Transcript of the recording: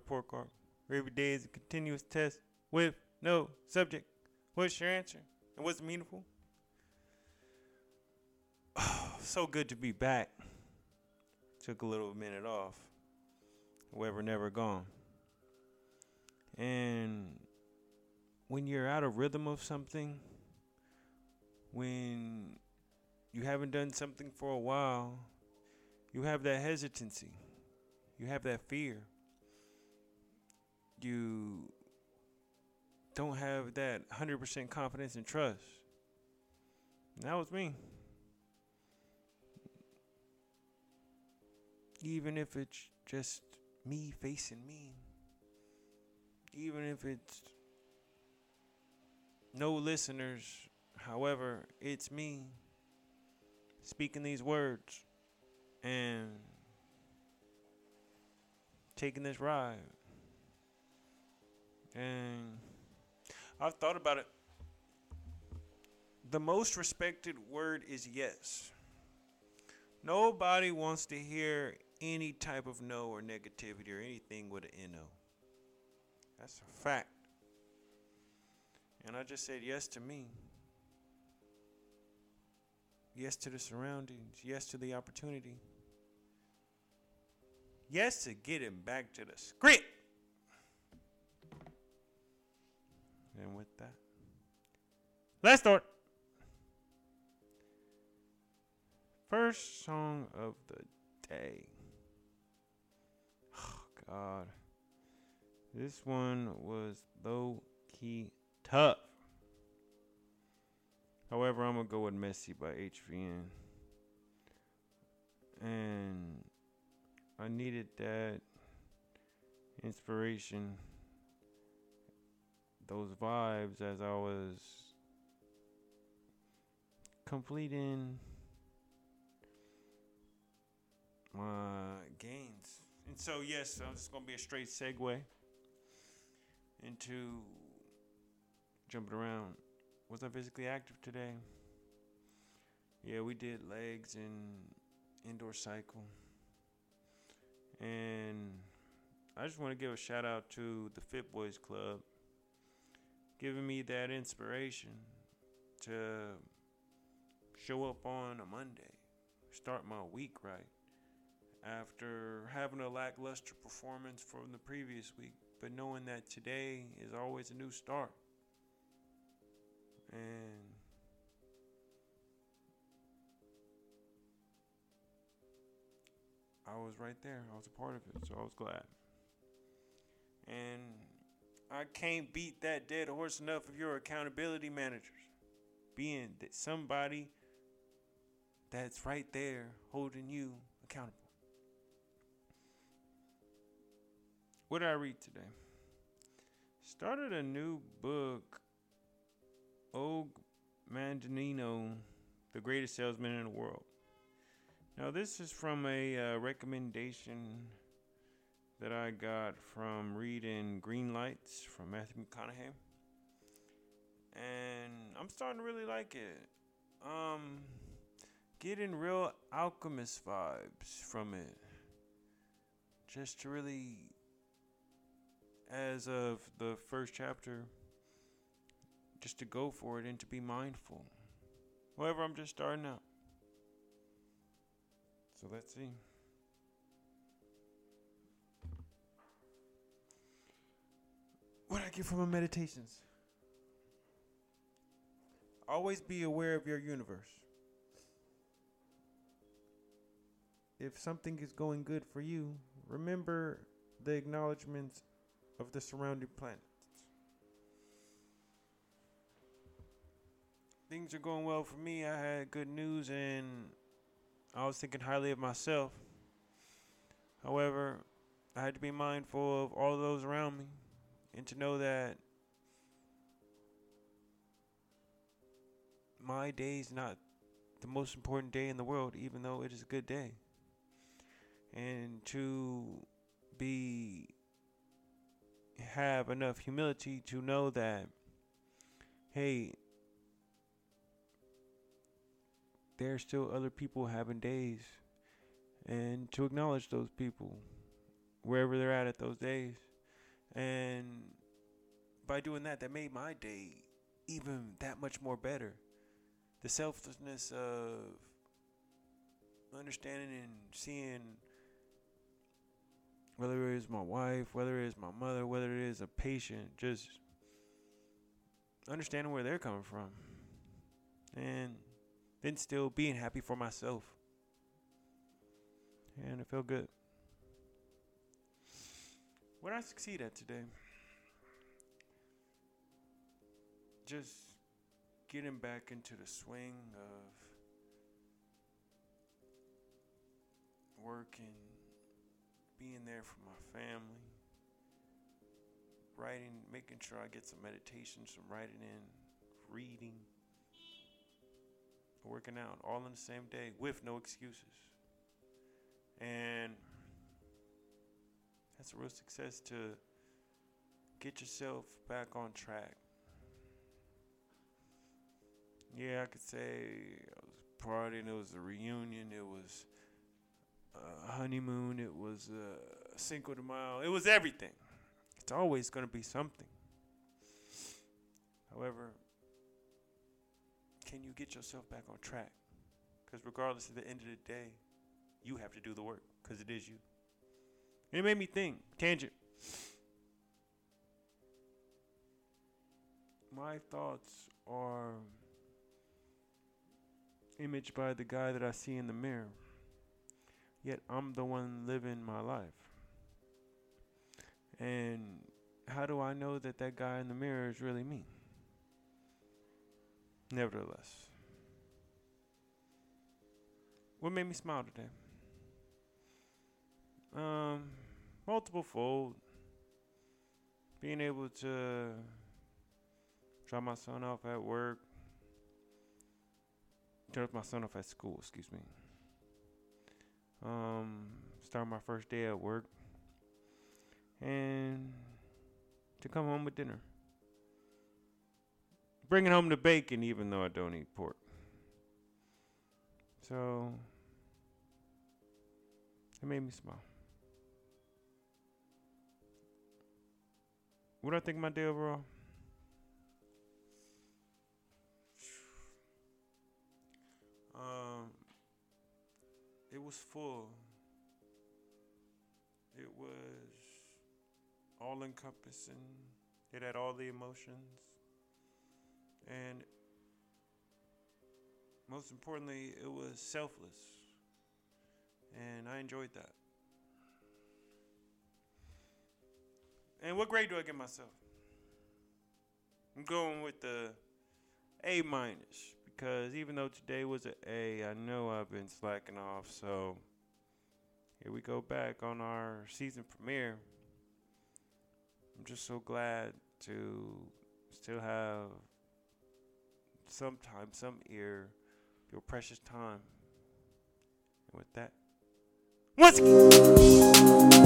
report card. Every day is a continuous test with no subject. What's your answer? And what's meaningful? Oh, so good to be back. Took a little minute off. However, never gone. And when you're out of rhythm of something, when you haven't done something for a while, you have that hesitancy. You have that fear. You don't have that 100% confidence and trust. And that was me. Even if it's just me facing me, even if it's no listeners, however, it's me speaking these words and taking this ride. And I've thought about it. The most respected word is yes. Nobody wants to hear any type of no or negativity or anything with an NO. That's a fact. And I just said yes to me. Yes to the surroundings. Yes to the opportunity. Yes to getting back to the script. And with that, let's start. First song of the day. Oh, God. This one was low key tough. However, I'm going to go with Messy by HVN. And I needed that inspiration, those vibes as I was completing my gains. And so, yes, so it's going to be a straight segue into jumping around. Was I physically active today? Yeah, we did legs and indoor cycle. And I just want to give a shout out to the Fit Boys Club, giving me that inspiration to show up on a Monday, start my week right after having a lackluster performance from the previous week, but knowing that today is always a new start. And I was right there. I was a part of it, so I was glad. And I can't beat that dead horse enough of your accountability managers. Being that somebody that's right there holding you accountable. What did I read today? Started a new book, Og Mandino, The Greatest Salesman in the World. Now, this is from a uh, recommendation that I got from reading Green Lights from Matthew McConaughey. And I'm starting to really like it. Um, getting real alchemist vibes from it. Just to really, as of the first chapter, just to go for it and to be mindful. However, I'm just starting out. So let's see. What I get from my meditations. Always be aware of your universe. If something is going good for you, remember the acknowledgments of the surrounding planets. Things are going well for me. I had good news and I was thinking highly of myself. However, I had to be mindful of all those around me and to know that my day is not the most important day in the world, even though it is a good day. And to be have enough humility to know that hey there are still other people having days and to acknowledge those people wherever they're at at those days And by doing that, that made my day even that much more better. The selflessness of understanding and seeing whether it is my wife, whether it is my mother, whether it is a patient, just understanding where they're coming from. And then still being happy for myself. And it felt good. What I succeed at today? Just getting back into the swing of working, being there for my family, writing, making sure I get some meditation, some writing in, reading, working out, all in the same day with no excuses. And that's a real success to get yourself back on track. Yeah, I could say I was partying, it was a reunion, it was a honeymoon, it was a Cinco de Mayo, it was everything. It's always going to be something. However, can you get yourself back on track? Because regardless of the end of the day, you have to do the work because it is you. It made me think, tangent. My thoughts are imaged by the guy that I see in the mirror. Yet I'm the one living my life. And how do I know that that guy in the mirror is really me? Nevertheless, what made me smile today? Multiple fold. Being able to drop my son off at work, drop my son off at school, excuse me. Um, start my first day at work, and to come home with dinner. Bringing home the bacon, even though I don't eat pork. So, it made me smile. What do I think of my day overall? Um, it was full. It was all encompassing. It had all the emotions. And most importantly, it was selfless. And I enjoyed that. And what grade do I give myself? I'm going with the A minus because even though today was an A, I know I've been slacking off. So here we go back on our season premiere. I'm just so glad to still have some time, some ear, your precious time. And with that, once again.